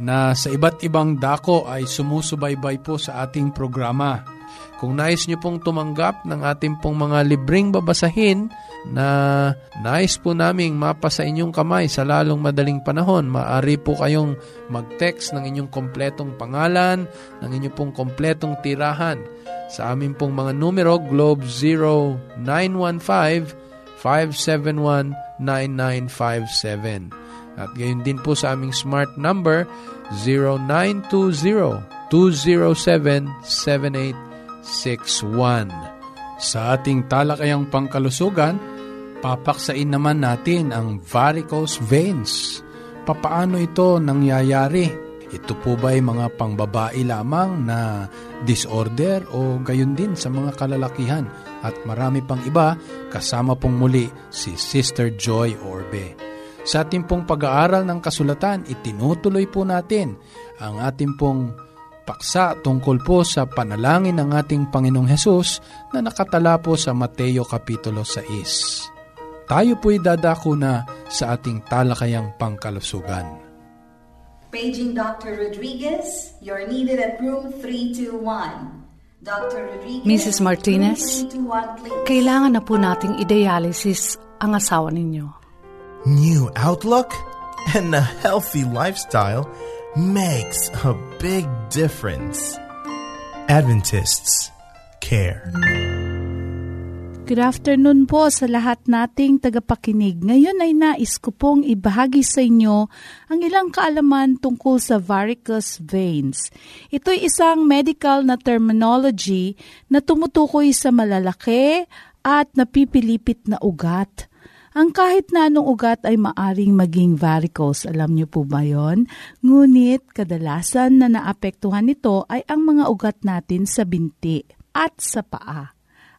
na sa iba't ibang dako ay sumusubaybay po sa ating programa. Kung nais nyo pong tumanggap ng ating pong mga libreng babasahin na nais po naming mapa sa inyong kamay sa lalong madaling panahon, maaari po kayong mag-text ng inyong kompletong pangalan, ng inyong pong kompletong tirahan sa amin pong mga numero Globe 0915 571-9957. At gayon din po sa aming smart number 0920-207-7861. Sa ating talakayang pangkalusugan, papaksain naman natin ang varicose veins. Papaano ito nangyayari? Ito po ba ay mga pangbabae lamang na disorder o gayon din sa mga kalalakihan? At marami pang iba, kasama pong muli si Sister Joy Orbe. Sa ating pong pag-aaral ng kasulatan, itinutuloy po natin ang ating pong paksa tungkol po sa panalangin ng ating Panginoong Hesus na nakatala po sa Mateo Kapitulo 6. Tayo po'y dadako na sa ating talakayang pangkalusugan. Paging Dr. Rodriguez, you're needed at room 321. Dr. Rodriguez, Mrs. Martinez, room 321, please. Kailangan na po nating i-dialysis ang asawa ninyo. New outlook and a healthy lifestyle makes a big difference. Adventists care. Good afternoon po sa lahat nating tagapakinig. Ngayon ay nais ko pong ibahagi sa inyo ang ilang kaalaman tungkol sa varicose veins. Ito'y isang medical na terminology na tumutukoy sa malalaki at napipilipit na ugat. Ang kahit na anong ugat ay maaring maging varicose. Alam niyo po ba yon? Ngunit kadalasan na naapektuhan nito ay ang mga ugat natin sa binti at sa paa.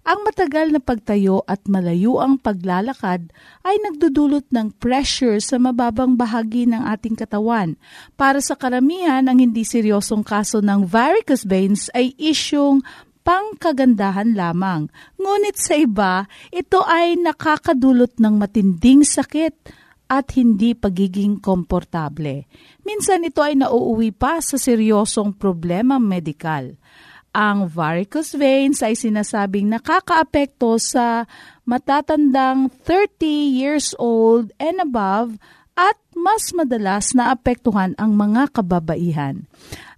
Ang matagal na pagtayo at malayo ang paglalakad ay nagdudulot ng pressure sa mababang bahagi ng ating katawan. Para sa karamihan, ang hindi seryosong kaso ng varicose veins ay isyong pangkagandahan lamang. Ngunit sa iba, ito ay nakakadulot ng matinding sakit at hindi pagiging komportable. Minsan ito ay nauuwi pa sa seryosong problema medikal. Ang varicose veins ay sinasabing nakakaapekto sa matatandang 30 years old and above at mas madalas na apektuhan ang mga kababaihan.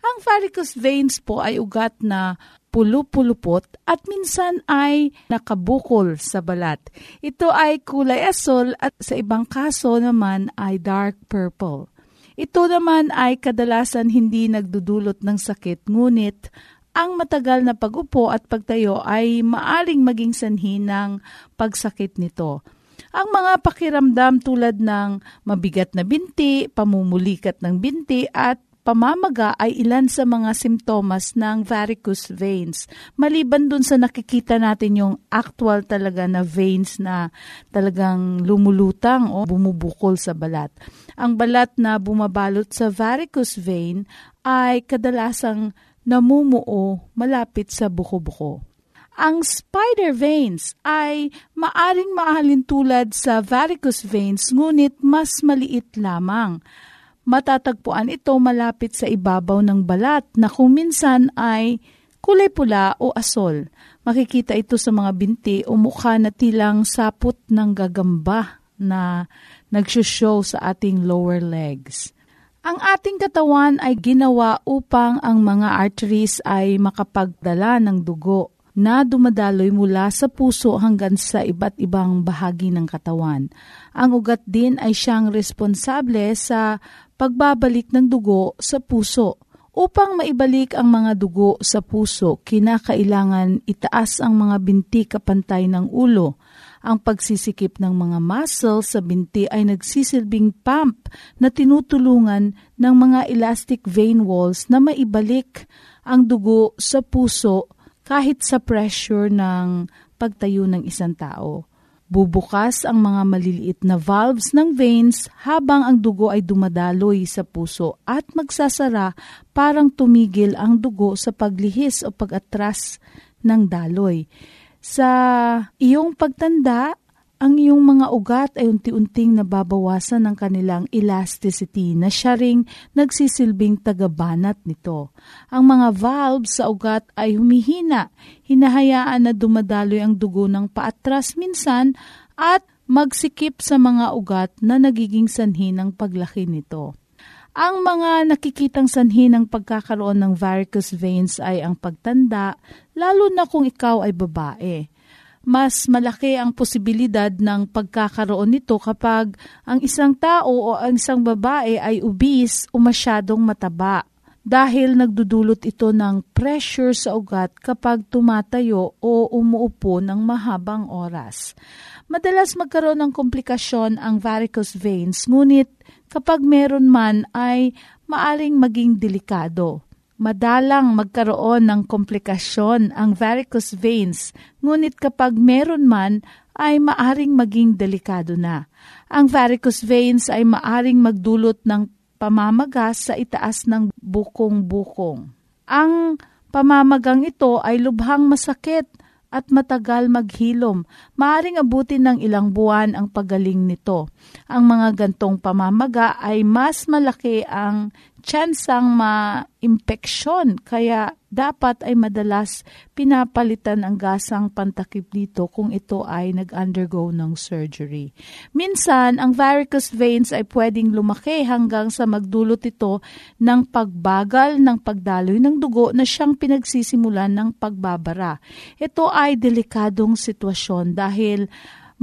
Ang varicose veins po ay ugat na pulupulupot at minsan ay nakabukol sa balat. Ito ay kulay asol at sa ibang kaso naman ay dark purple. Ito naman ay kadalasan hindi nagdudulot ng sakit ngunit ang matagal na pag-upo at pagtayo ay maaring maging sanhi ng pagsakit nito. Ang mga pakiramdam tulad ng mabigat na binti, pamumulikat ng binti at pamamaga ay ilan sa mga simptomas ng varicose veins. Maliban dun sa nakikita natin yung actual talaga na veins na talagang lumulutang o bumubukol sa balat. Ang balat na bumabalot sa varicose vein ay kadalasang namumuo malapit sa buko-buko. Ang spider veins ay maaring mahalin tulad sa varicose veins ngunit mas maliit lamang. Matatagpuan ito malapit sa ibabaw ng balat na kung minsan ay kulay pula o asol. Makikita ito sa mga binti o mukha na tilang sapot ng gagamba na nagsushow sa ating lower legs. Ang ating katawan ay ginawa upang ang mga arteries ay makapagdala ng dugo. na dumadaloy mula sa puso hanggang sa iba't ibang bahagi ng katawan. Ang ugat din ay siyang responsable sa pagbabalik ng dugo sa puso. Upang maibalik ang mga dugo sa puso, kinakailangan itaas ang mga binti kapantay ng ulo. Ang pagsisikip ng mga muscle sa binti ay nagsisilbing pump na tinutulungan ng mga elastic vein walls na maibalik ang dugo sa puso kahit sa pressure ng pagtayo ng isang tao. Bubukas ang mga maliliit na valves ng veins habang ang dugo ay dumadaloy sa puso at magsasara parang tumigil ang dugo sa paglihis o pag-atras ng daloy. Sa iyong pagtanda, ang iyong mga ugat ay unti-unting nababawasan ng kanilang elasticity na siya ring nagsisilbing tagabanat nito. Ang mga valves sa ugat ay humihina, hinahayaan na dumadaloy ang dugo ng paatras minsan at magsikip sa mga ugat na nagiging sanhi ng paglaki nito. Ang mga nakikitang sanhi ng pagkakaroon ng varicose veins ay ang pagtanda, lalo na kung ikaw ay babae mas malaki ang posibilidad ng pagkakaroon nito kapag ang isang tao o ang isang babae ay obese o masyadong mataba dahil nagdudulot ito ng pressure sa ugat kapag tumatayo o umuupo ng mahabang oras. Madalas magkaroon ng komplikasyon ang varicose veins, ngunit kapag meron man ay maaring maging delikado. Madalang magkaroon ng komplikasyon ang varicose veins, ngunit kapag meron man ay maaring maging delikado na. Ang varicose veins ay maaring magdulot ng pamamaga sa itaas ng bukong-bukong. Ang pamamagang ito ay lubhang masakit at matagal maghilom. Maaring abutin ng ilang buwan ang pagaling nito. Ang mga gantong pamamaga ay mas malaki ang tsansang ma-impeksyon kaya dapat ay madalas pinapalitan ang gasang pantakip dito kung ito ay nag-undergo ng surgery. Minsan, ang varicose veins ay pwedeng lumaki hanggang sa magdulot ito ng pagbagal ng pagdaloy ng dugo na siyang pinagsisimulan ng pagbabara. Ito ay delikadong sitwasyon dahil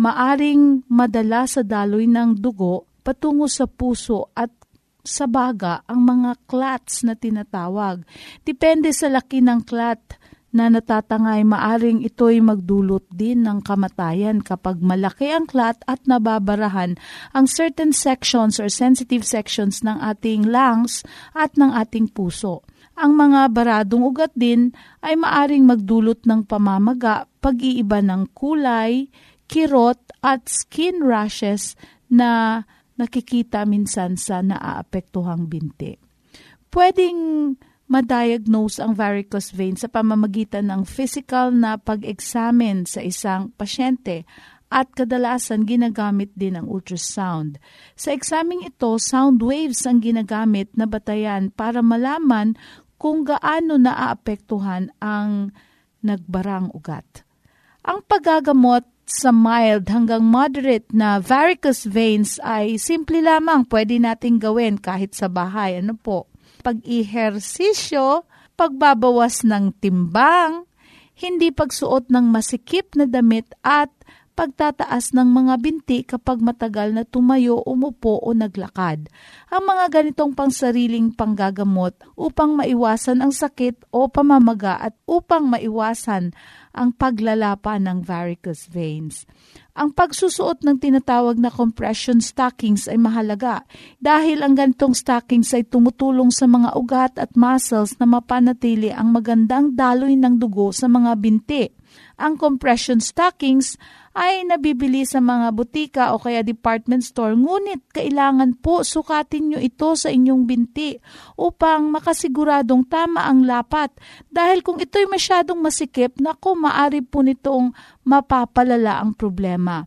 maaring madala sa daloy ng dugo patungo sa puso at sa baga ang mga clots na tinatawag. Depende sa laki ng clot na natatangay, maaring ito'y magdulot din ng kamatayan kapag malaki ang clot at nababarahan ang certain sections or sensitive sections ng ating lungs at ng ating puso. Ang mga baradong ugat din ay maaring magdulot ng pamamaga, pag-iiba ng kulay, kirot at skin rashes na nakikita minsan sa naaapektuhang binti. Pwedeng ma-diagnose ang varicose vein sa pamamagitan ng physical na pag-examine sa isang pasyente at kadalasan ginagamit din ang ultrasound. Sa examing ito, sound waves ang ginagamit na batayan para malaman kung gaano naaapektuhan ang nagbarang ugat. Ang paggagamot sa mild hanggang moderate na varicose veins ay simple lamang pwede nating gawin kahit sa bahay. Ano po? Pag-ihersisyo, pagbabawas ng timbang, hindi pagsuot ng masikip na damit at pagtataas ng mga binti kapag matagal na tumayo, umupo o naglakad. Ang mga ganitong pangsariling panggagamot upang maiwasan ang sakit o pamamaga at upang maiwasan ang paglalapa ng varicose veins. Ang pagsusuot ng tinatawag na compression stockings ay mahalaga dahil ang ganitong stockings ay tumutulong sa mga ugat at muscles na mapanatili ang magandang daloy ng dugo sa mga binti. Ang compression stockings ay nabibili sa mga butika o kaya department store. Ngunit kailangan po sukatin nyo ito sa inyong binti upang makasiguradong tama ang lapat. Dahil kung ito'y masyadong masikip, nako maari po nitong mapapalala ang problema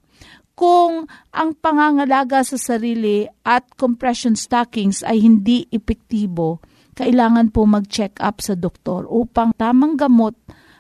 kung ang pangangalaga sa sarili at compression stockings ay hindi epektibo, kailangan po mag-check up sa doktor upang tamang gamot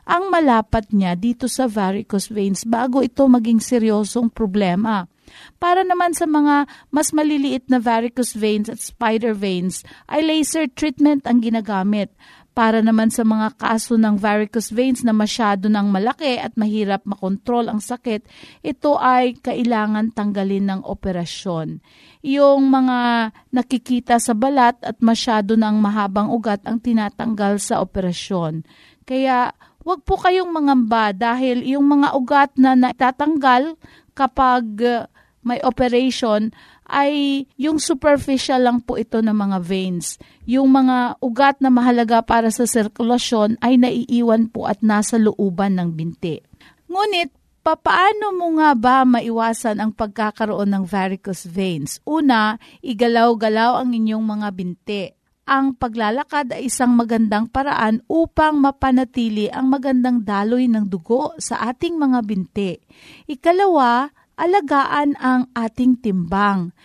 ang malapat niya dito sa varicose veins bago ito maging seryosong problema. Para naman sa mga mas maliliit na varicose veins at spider veins, ay laser treatment ang ginagamit Para naman sa mga kaso ng varicose veins na masyado ng malaki at mahirap makontrol ang sakit, ito ay kailangan tanggalin ng operasyon. Yung mga nakikita sa balat at masyado ng mahabang ugat ang tinatanggal sa operasyon. Kaya wag po kayong mangamba dahil yung mga ugat na natatanggal kapag uh, may operation ay yung superficial lang po ito ng mga veins. Yung mga ugat na mahalaga para sa sirkulasyon ay naiiwan po at nasa looban ng binti. Ngunit, papaano mo nga ba maiwasan ang pagkakaroon ng varicose veins? Una, igalaw-galaw ang inyong mga binti. Ang paglalakad ay isang magandang paraan upang mapanatili ang magandang daloy ng dugo sa ating mga binti. Ikalawa, alagaan ang ating timbang.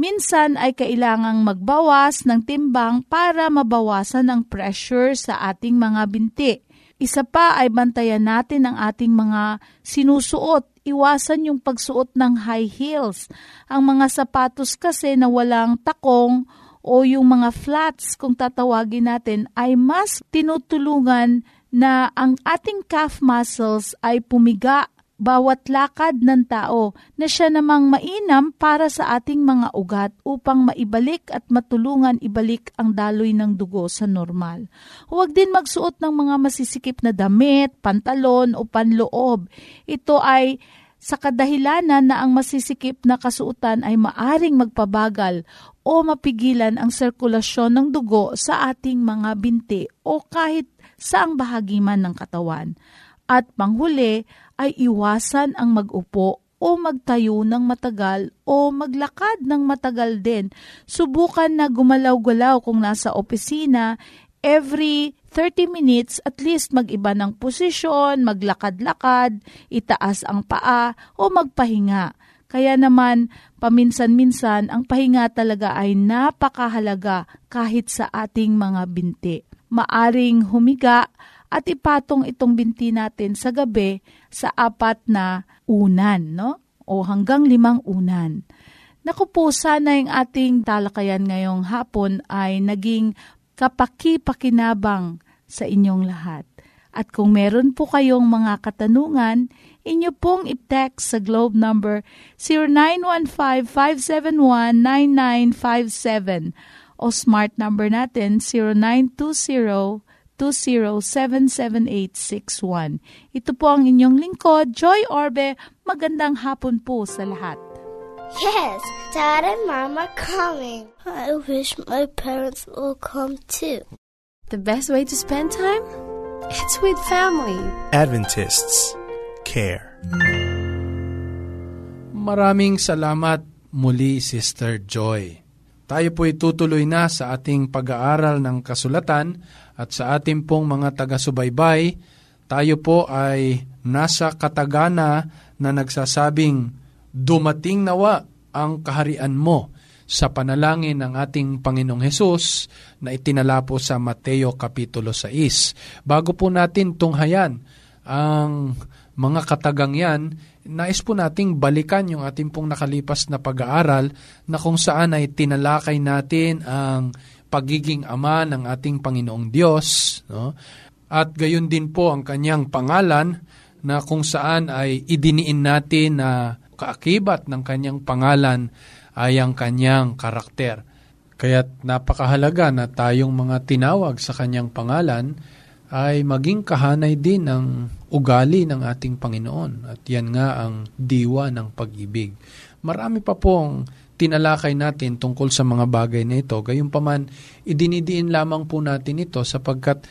Minsan ay kailangang magbawas ng timbang para mabawasan ang pressure sa ating mga binti. Isa pa ay bantayan natin ang ating mga sinusuot. Iwasan yung pagsuot ng high heels. Ang mga sapatos kasi na walang takong o yung mga flats kung tatawagin natin ay mas tinutulungan na ang ating calf muscles ay pumiga bawat lakad ng tao na siya namang mainam para sa ating mga ugat upang maibalik at matulungan ibalik ang daloy ng dugo sa normal. Huwag din magsuot ng mga masisikip na damit, pantalon o panloob. Ito ay sa kadahilanan na ang masisikip na kasuotan ay maaring magpabagal o mapigilan ang sirkulasyon ng dugo sa ating mga binti o kahit saang bahagi man ng katawan. At panghuli ay iwasan ang mag-upo o magtayo ng matagal o maglakad ng matagal din. Subukan na gumalaw-galaw kung nasa opisina every 30 minutes at least mag-iba ng posisyon, maglakad-lakad, itaas ang paa o magpahinga. Kaya naman, paminsan-minsan, ang pahinga talaga ay napakahalaga kahit sa ating mga binti. Maaring humiga at ipatong itong binti natin sa gabi sa apat na unan, no? O hanggang limang unan. Naku po, sana yung ating talakayan ngayong hapon ay naging kapaki-pakinabang sa inyong lahat. At kung meron po kayong mga katanungan, inyo pong i-text sa globe number 0915-571-9957 o smart number natin 0920 0917-77861. Ito po ang inyong lingkod, Joy Orbe. Magandang hapon po sa lahat. Yes, Dad and Mom are coming. I wish my parents will come too. The best way to spend time? It's with family. Adventists care. Maraming salamat muli, Sister Joy. Tayo po itutuloy na sa ating pag-aaral ng kasulatan at sa ating pong mga taga-subaybay, tayo po ay nasa katagana na nagsasabing, dumating nawa ang kaharian mo sa panalangin ng ating Panginoong Hesus na itinala po sa Mateo Kapitulo 6. Bago po natin tunghayan ang mga katagang yan, nais po nating balikan yung ating pong nakalipas na pag-aaral na kung saan ay tinalakay natin ang pagiging ama ng ating Panginoong Diyos. No? At gayon din po ang kanyang pangalan na kung saan ay idiniin natin na kaakibat ng kanyang pangalan ay ang kanyang karakter. Kaya napakahalaga na tayong mga tinawag sa kanyang pangalan ay maging kahanay din ng ugali ng ating Panginoon. At yan nga ang diwa ng pag-ibig. Marami pa pong tinalakay natin tungkol sa mga bagay na ito. Gayunpaman, idinidiin lamang po natin ito sapagkat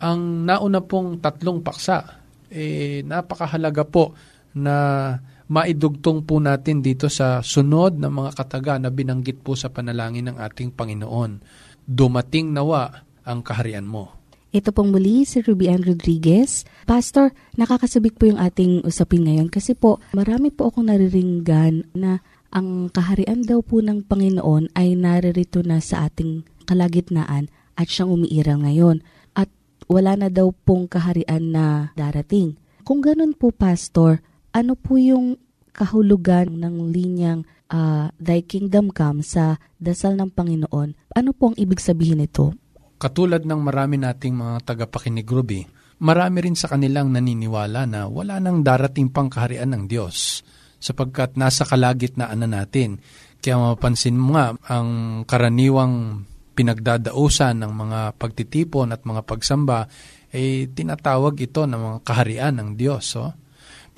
ang nauna pong tatlong paksa, eh, napakahalaga po na maidugtong po natin dito sa sunod na mga kataga na binanggit po sa panalangin ng ating Panginoon. Dumating nawa ang kaharian mo. Ito pong muli si Ruby Ann Rodriguez. Pastor, nakakasabik po yung ating usapin ngayon kasi po marami po akong nariringgan na ang kaharian daw po ng Panginoon ay naririto na sa ating kalagitnaan at siyang umiiral ngayon. At wala na daw pong kaharian na darating. Kung ganun po, Pastor, ano po yung kahulugan ng linyang uh, Thy Kingdom Come sa dasal ng Panginoon? Ano po ang ibig sabihin nito? katulad ng marami nating mga tagapakinig Ruby, marami rin sa kanilang naniniwala na wala nang darating pang kaharian ng Diyos sapagkat nasa kalagitnaan na natin. Kaya mapansin mo nga ang karaniwang pinagdadausan ng mga pagtitipon at mga pagsamba ay eh, tinatawag ito ng mga kaharian ng Diyos. Oh?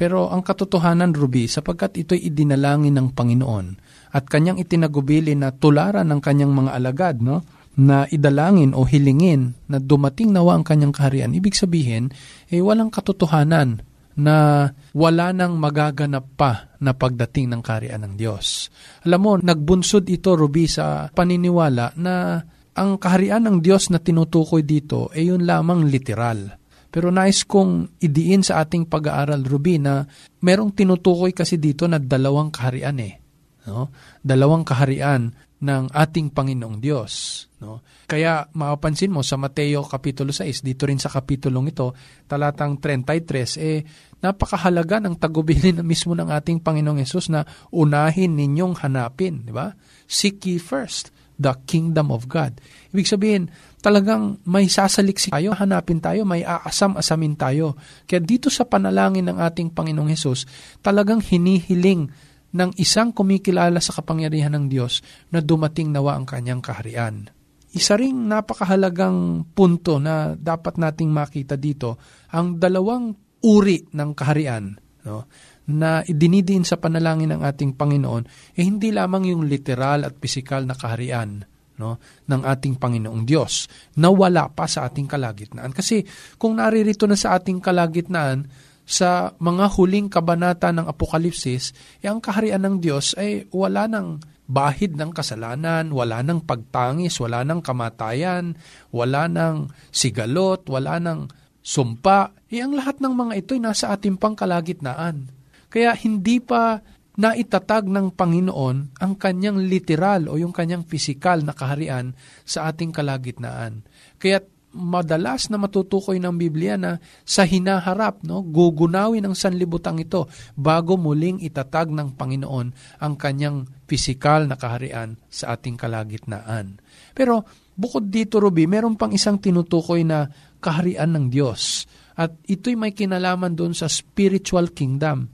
Pero ang katotohanan, Ruby, sapagkat ito'y idinalangin ng Panginoon at kanyang itinagubili na tularan ng kanyang mga alagad, no? na idalangin o hilingin na dumating nawa ang kanyang kaharian, ibig sabihin, eh walang katotohanan na wala nang magaganap pa na pagdating ng kaharian ng Diyos. Alam mo, nagbunsod ito, Ruby, sa paniniwala na ang kaharian ng Diyos na tinutukoy dito ay yun lamang literal. Pero nais kong idiin sa ating pag-aaral, Ruby, na merong tinutukoy kasi dito na dalawang kaharian eh. No? Dalawang kaharian ng ating Panginoong Diyos. No? Kaya mapapansin mo sa Mateo Kapitulo 6, dito rin sa kapitulong ito, talatang 33, eh, napakahalaga ng tagubilin na mismo ng ating Panginoong Yesus na unahin ninyong hanapin. Di ba? Seek ye first the kingdom of God. Ibig sabihin, talagang may sasaliksik tayo, hanapin tayo, may aasam-asamin tayo. Kaya dito sa panalangin ng ating Panginoong Yesus, talagang hinihiling ng isang kumikilala sa kapangyarihan ng Diyos na dumating nawa ang kanyang kaharian. Isa ring napakahalagang punto na dapat nating makita dito, ang dalawang uri ng kaharian no, na idinidin sa panalangin ng ating Panginoon, eh hindi lamang yung literal at pisikal na kaharian no, ng ating Panginoong Diyos na wala pa sa ating kalagitnaan. Kasi kung naririto na sa ating kalagitnaan, sa mga huling kabanata ng Apokalipsis, eh, ang kaharian ng Diyos ay wala ng bahid ng kasalanan, wala ng pagtangis, wala ng kamatayan, wala ng sigalot, wala ng sumpa. Eh, ang lahat ng mga ito ay nasa ating pangkalagitnaan. Kaya hindi pa naitatag ng Panginoon ang kanyang literal o yung kanyang pisikal na kaharian sa ating kalagitnaan. Kaya madalas na matutukoy ng Biblia na sa hinaharap, no, gugunawin ang sanlibutan ito bago muling itatag ng Panginoon ang kanyang pisikal na kaharian sa ating kalagitnaan. Pero bukod dito, Ruby, meron pang isang tinutukoy na kaharian ng Diyos. At ito'y may kinalaman doon sa spiritual kingdom.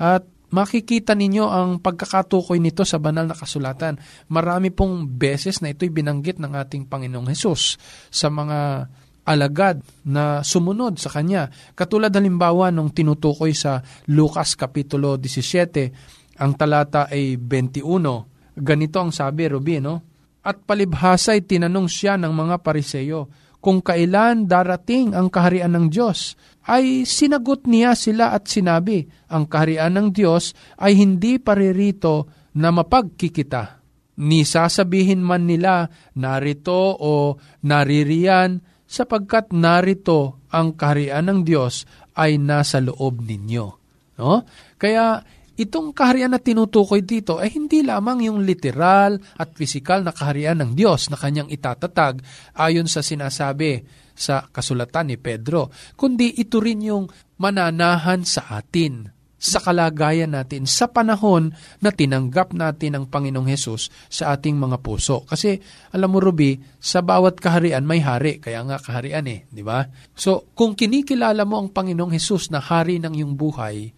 At makikita ninyo ang pagkakatukoy nito sa banal na kasulatan. Marami pong beses na ito'y binanggit ng ating Panginoong Hesus sa mga alagad na sumunod sa Kanya. Katulad halimbawa nung tinutukoy sa Lucas Kapitulo 17, ang talata ay 21. Ganito ang sabi, Ruby, no? At palibhasa'y tinanong siya ng mga pariseyo, kung kailan darating ang kaharian ng Diyos, ay sinagot niya sila at sinabi, ang kaharian ng Diyos ay hindi paririto na mapagkikita. Ni sasabihin man nila, narito o naririyan, sapagkat narito ang kaharian ng Diyos ay nasa loob ninyo. No? Kaya Itong kaharian na tinutukoy dito ay hindi lamang yung literal at pisikal na kaharian ng Diyos na kanyang itatatag ayon sa sinasabi sa kasulatan ni Pedro, kundi ito rin yung mananahan sa atin sa kalagayan natin sa panahon na tinanggap natin ang Panginoong Hesus sa ating mga puso. Kasi alam mo Ruby, sa bawat kaharian may hari, kaya nga kaharian eh, di ba? So kung kinikilala mo ang Panginoong Hesus na hari ng iyong buhay,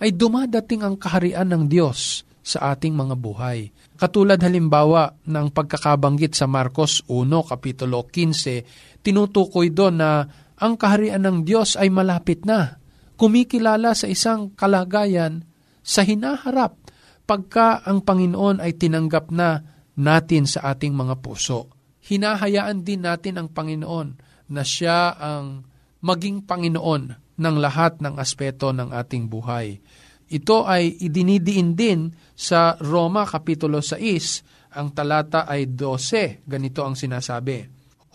ay dumadating ang kaharian ng Diyos sa ating mga buhay. Katulad halimbawa ng pagkakabanggit sa Marcos 1, Kapitulo 15, tinutukoy doon na ang kaharian ng Diyos ay malapit na. Kumikilala sa isang kalagayan sa hinaharap pagka ang Panginoon ay tinanggap na natin sa ating mga puso. Hinahayaan din natin ang Panginoon na siya ang maging Panginoon ng lahat ng aspeto ng ating buhay. Ito ay idinidiin din sa Roma Kapitulo 6, ang talata ay 12. Ganito ang sinasabi.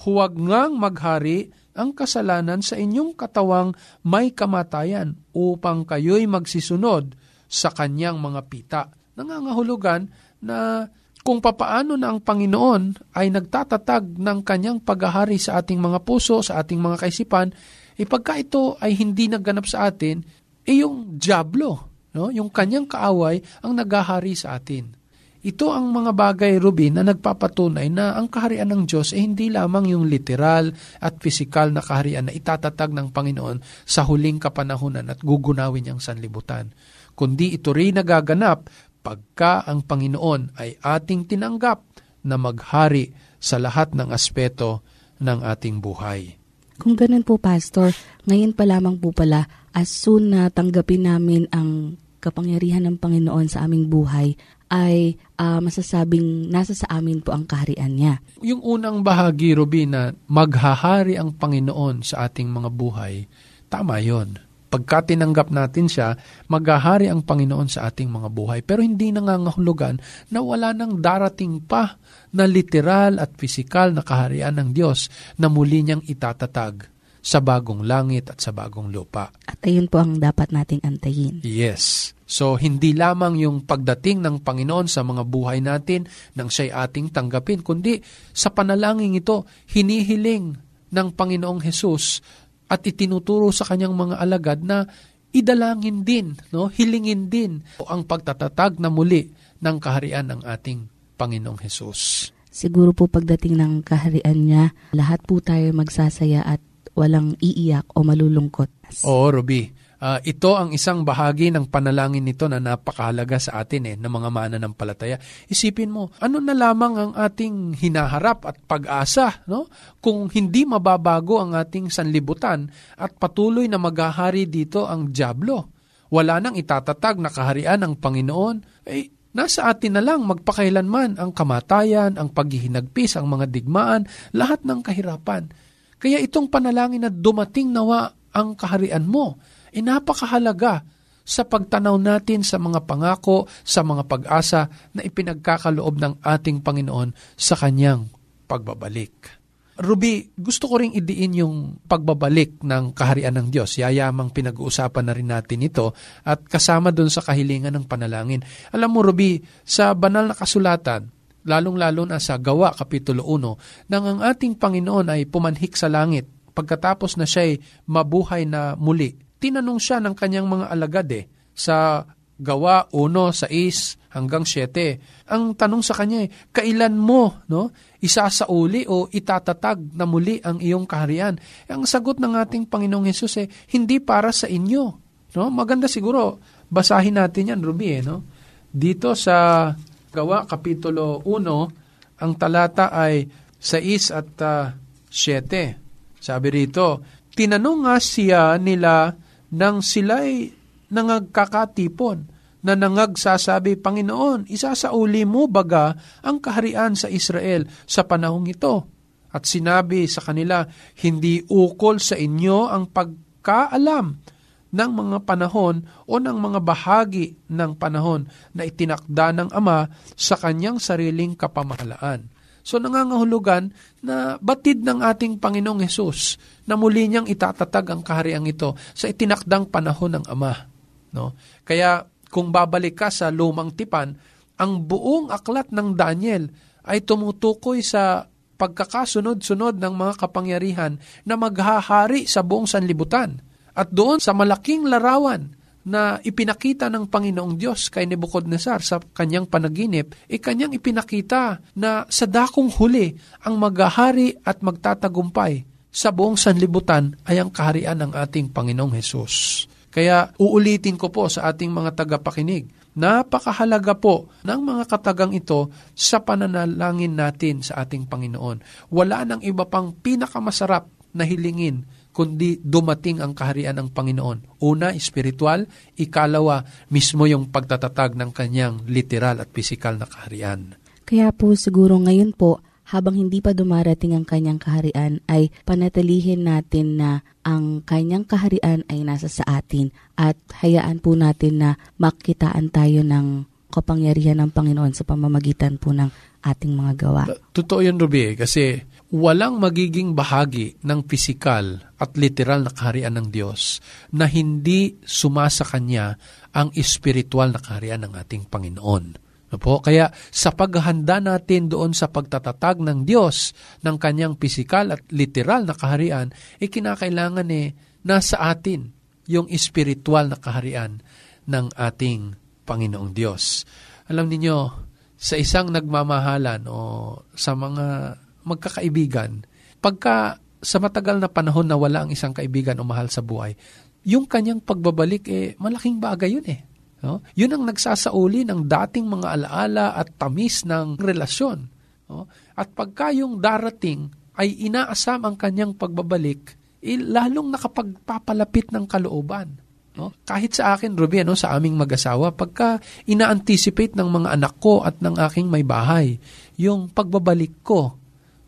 Huwag ngang maghari ang kasalanan sa inyong katawang may kamatayan upang kayo'y magsisunod sa kanyang mga pita. Nangangahulugan na kung papaano na ang Panginoon ay nagtatatag ng kanyang paghahari sa ating mga puso, sa ating mga kaisipan, eh pagka ito ay hindi nagganap sa atin, eh yung Diablo, no? yung kanyang kaaway ang naghahari sa atin. Ito ang mga bagay, Ruby, na nagpapatunay na ang kaharian ng Diyos ay hindi lamang yung literal at pisikal na kaharian na itatatag ng Panginoon sa huling kapanahunan at gugunawin niyang sanlibutan. Kundi ito rin nagaganap pagka ang Panginoon ay ating tinanggap na maghari sa lahat ng aspeto ng ating buhay. Kung ganun po, Pastor, ngayon pa lamang po pala, as soon na tanggapin namin ang kapangyarihan ng Panginoon sa aming buhay, ay uh, masasabing nasa sa amin po ang kaharian niya. Yung unang bahagi, Robina, maghahari ang Panginoon sa ating mga buhay, tama yon. Pagka tinanggap natin siya, maghahari ang Panginoon sa ating mga buhay. Pero hindi nangangahulugan na wala nang darating pa na literal at pisikal na kaharian ng Diyos na muli niyang itatatag sa bagong langit at sa bagong lupa. At ayun po ang dapat nating antayin. Yes. So, hindi lamang yung pagdating ng Panginoon sa mga buhay natin nang siya'y ating tanggapin, kundi sa panalangin ito, hinihiling ng Panginoong Hesus at itinuturo sa kanyang mga alagad na idalangin din, no? hilingin din ang pagtatatag na muli ng kaharian ng ating Panginoong Hesus. Siguro po pagdating ng kaharian niya, lahat po tayo magsasaya at walang iiyak o malulungkot. Oo, Ruby. Uh, ito ang isang bahagi ng panalangin nito na napakahalaga sa atin eh, ng mga mananampalataya. Isipin mo, ano na lamang ang ating hinaharap at pag-asa no? kung hindi mababago ang ating sanlibutan at patuloy na maghahari dito ang Diablo. Wala nang itatatag na kaharian ng Panginoon, eh, nasa atin na lang magpakailanman ang kamatayan, ang paghihinagpis, ang mga digmaan, lahat ng kahirapan. Kaya itong panalangin na dumating nawa ang kaharian mo, ay napakahalaga sa pagtanaw natin sa mga pangako, sa mga pag-asa na ipinagkakaloob ng ating Panginoon sa kanyang pagbabalik. Ruby, gusto ko ring idiin yung pagbabalik ng kaharian ng Diyos. Yayamang pinag-uusapan na rin natin ito at kasama doon sa kahilingan ng panalangin. Alam mo, Ruby, sa banal na kasulatan, lalong-lalo na sa Gawa, Kapitulo 1, nang ang ating Panginoon ay pumanhik sa langit pagkatapos na siya ay mabuhay na muli tinanong siya ng kanyang mga alagad eh, sa gawa 1, 6 hanggang 7. Ang tanong sa kanya eh, kailan mo no, isasauli o itatatag na muli ang iyong kaharian? Ang sagot ng ating Panginoong Hesus eh, hindi para sa inyo. No? Maganda siguro, basahin natin yan, Ruby. Eh, no? Dito sa gawa, Kapitulo 1, ang talata ay 6 at uh, ah, 7. Sabi rito, Tinanong nga siya nila nang sila'y nangagkakatipon na nangagsasabi, Panginoon, isasauli mo baga ang kaharian sa Israel sa panahong ito? At sinabi sa kanila, hindi ukol sa inyo ang pagkaalam ng mga panahon o ng mga bahagi ng panahon na itinakda ng Ama sa kanyang sariling kapamahalaan. So nangangahulugan na batid ng ating Panginoong Hesus na muli niyang itatatag ang kahariang ito sa itinakdang panahon ng Ama. No? Kaya kung babalik ka sa lumang tipan, ang buong aklat ng Daniel ay tumutukoy sa pagkakasunod-sunod ng mga kapangyarihan na maghahari sa buong sanlibutan. At doon sa malaking larawan na ipinakita ng Panginoong Diyos kay Nebuchadnezzar sa kanyang panaginip, e kanyang ipinakita na sa dakong huli ang maghahari at magtatagumpay sa buong sanlibutan ay ang kaharian ng ating Panginoong Hesus. Kaya uulitin ko po sa ating mga tagapakinig, napakahalaga po ng mga katagang ito sa pananalangin natin sa ating Panginoon. Wala nang iba pang pinakamasarap na hilingin kundi dumating ang kaharian ng Panginoon. Una, espiritual. Ikalawa, mismo yung pagtatatag ng kanyang literal at pisikal na kaharian. Kaya po siguro ngayon po, habang hindi pa dumarating ang kanyang kaharian, ay panatilihin natin na ang kanyang kaharian ay nasa sa atin at hayaan po natin na makitaan tayo ng kapangyarihan ng Panginoon sa pamamagitan po ng ating mga gawa. Totoo yan, Ruby, kasi walang magiging bahagi ng pisikal at literal na kaharian ng Diyos na hindi sumasa Kanya ang espiritual na kaharian ng ating Panginoon. No po? Kaya sa paghahanda natin doon sa pagtatatag ng Diyos ng kanyang pisikal at literal na kaharian, eh kinakailangan eh nasa atin yung espiritual na kaharian ng ating Panginoong Diyos. Alam niyo sa isang nagmamahalan o sa mga magkakaibigan, pagka sa matagal na panahon na wala ang isang kaibigan o mahal sa buhay, yung kanyang pagbabalik, eh, malaking bagay yun eh. No? Yun ang nagsasauli ng dating mga alaala at tamis ng relasyon. No? At pagka yung darating ay inaasam ang kanyang pagbabalik, eh, lalong nakapagpapalapit ng kalooban. No? Kahit sa akin, Ruby, ano, sa aming mag-asawa, pagka ina-anticipate ng mga anak ko at ng aking may bahay, yung pagbabalik ko,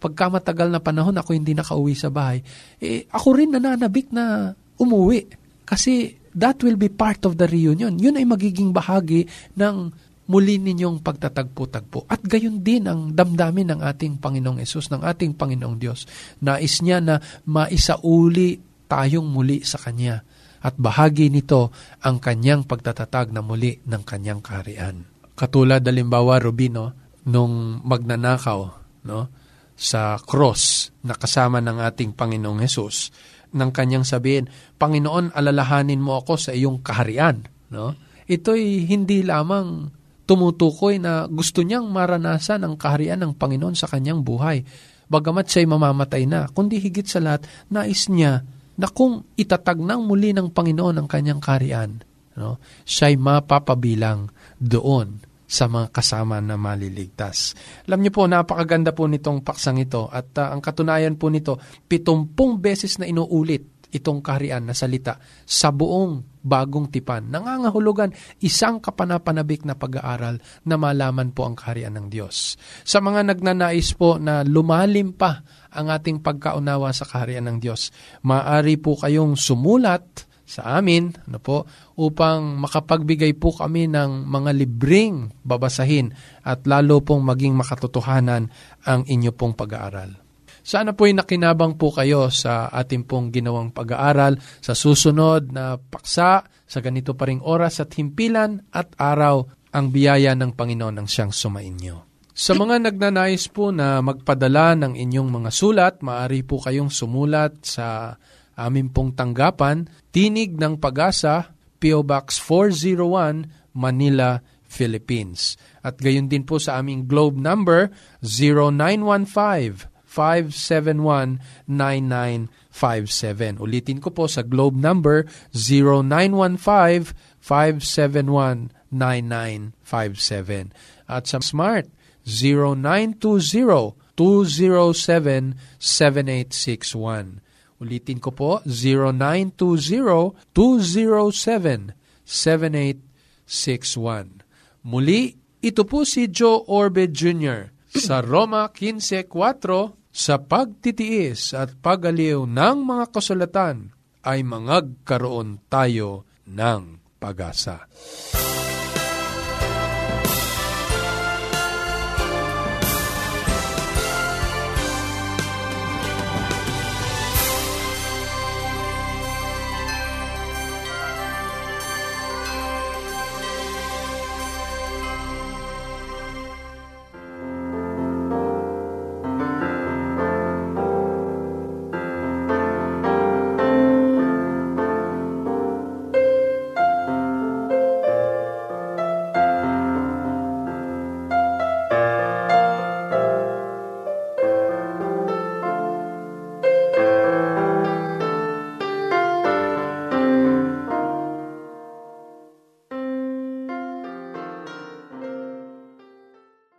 pagka matagal na panahon ako hindi nakauwi sa bahay, eh, ako rin nananabik na umuwi. Kasi that will be part of the reunion. Yun ay magiging bahagi ng muli ninyong pagtatagpo-tagpo. At gayon din ang damdamin ng ating Panginoong Yesus, ng ating Panginoong Diyos. Nais niya na maisauli tayong muli sa Kanya. At bahagi nito ang kanyang pagtatatag na muli ng kanyang kaharian. Katulad halimbawa, Rubino, nung magnanakaw no, sa cross na kasama ng ating Panginoong Yesus, ng kanyang sabihin, Panginoon, alalahanin mo ako sa iyong kaharian. No? Ito'y hindi lamang tumutukoy na gusto niyang maranasan ang kaharian ng Panginoon sa kanyang buhay. Bagamat siya'y mamamatay na, kundi higit sa lahat, nais niya na kung itatag ng muli ng Panginoon ang kanyang kaharian, no, siya'y mapapabilang doon sa mga kasama na maliligtas. Alam niyo po, napakaganda po nitong paksang ito at uh, ang katunayan po nito, pitumpung beses na inuulit itong kaharian na salita sa buong bagong tipan. Nangangahulugan isang kapanapanabik na pag-aaral na malaman po ang kaharian ng Diyos. Sa mga nagnanais po na lumalim pa ang ating pagkaunawa sa kaharian ng Diyos, maaari po kayong sumulat sa amin ano po, upang makapagbigay po kami ng mga libring babasahin at lalo pong maging makatotohanan ang inyo pong pag-aaral. Sana po'y nakinabang po kayo sa ating pong ginawang pag-aaral sa susunod na paksa sa ganito pa ring oras at himpilan at araw ang biyaya ng Panginoon ang siyang sumainyo. Sa mga nagnanais po na magpadala ng inyong mga sulat, maaari po kayong sumulat sa amin pong tanggapan, Tinig ng Pag-asa, PO Box 401, Manila, Philippines. At gayon din po sa aming globe number 0915 0915-571-9957. Ulitin ko po sa globe number 0915-571-9957. At sa smart 0920-207-7861. Ulitin ko po 0920-207-7861. Muli, ito po si Joe Orbe Jr. sa Roma 15.4 sa pagtitiis at pagaliw ng mga kasulatan ay mangagkaroon tayo ng pag-asa.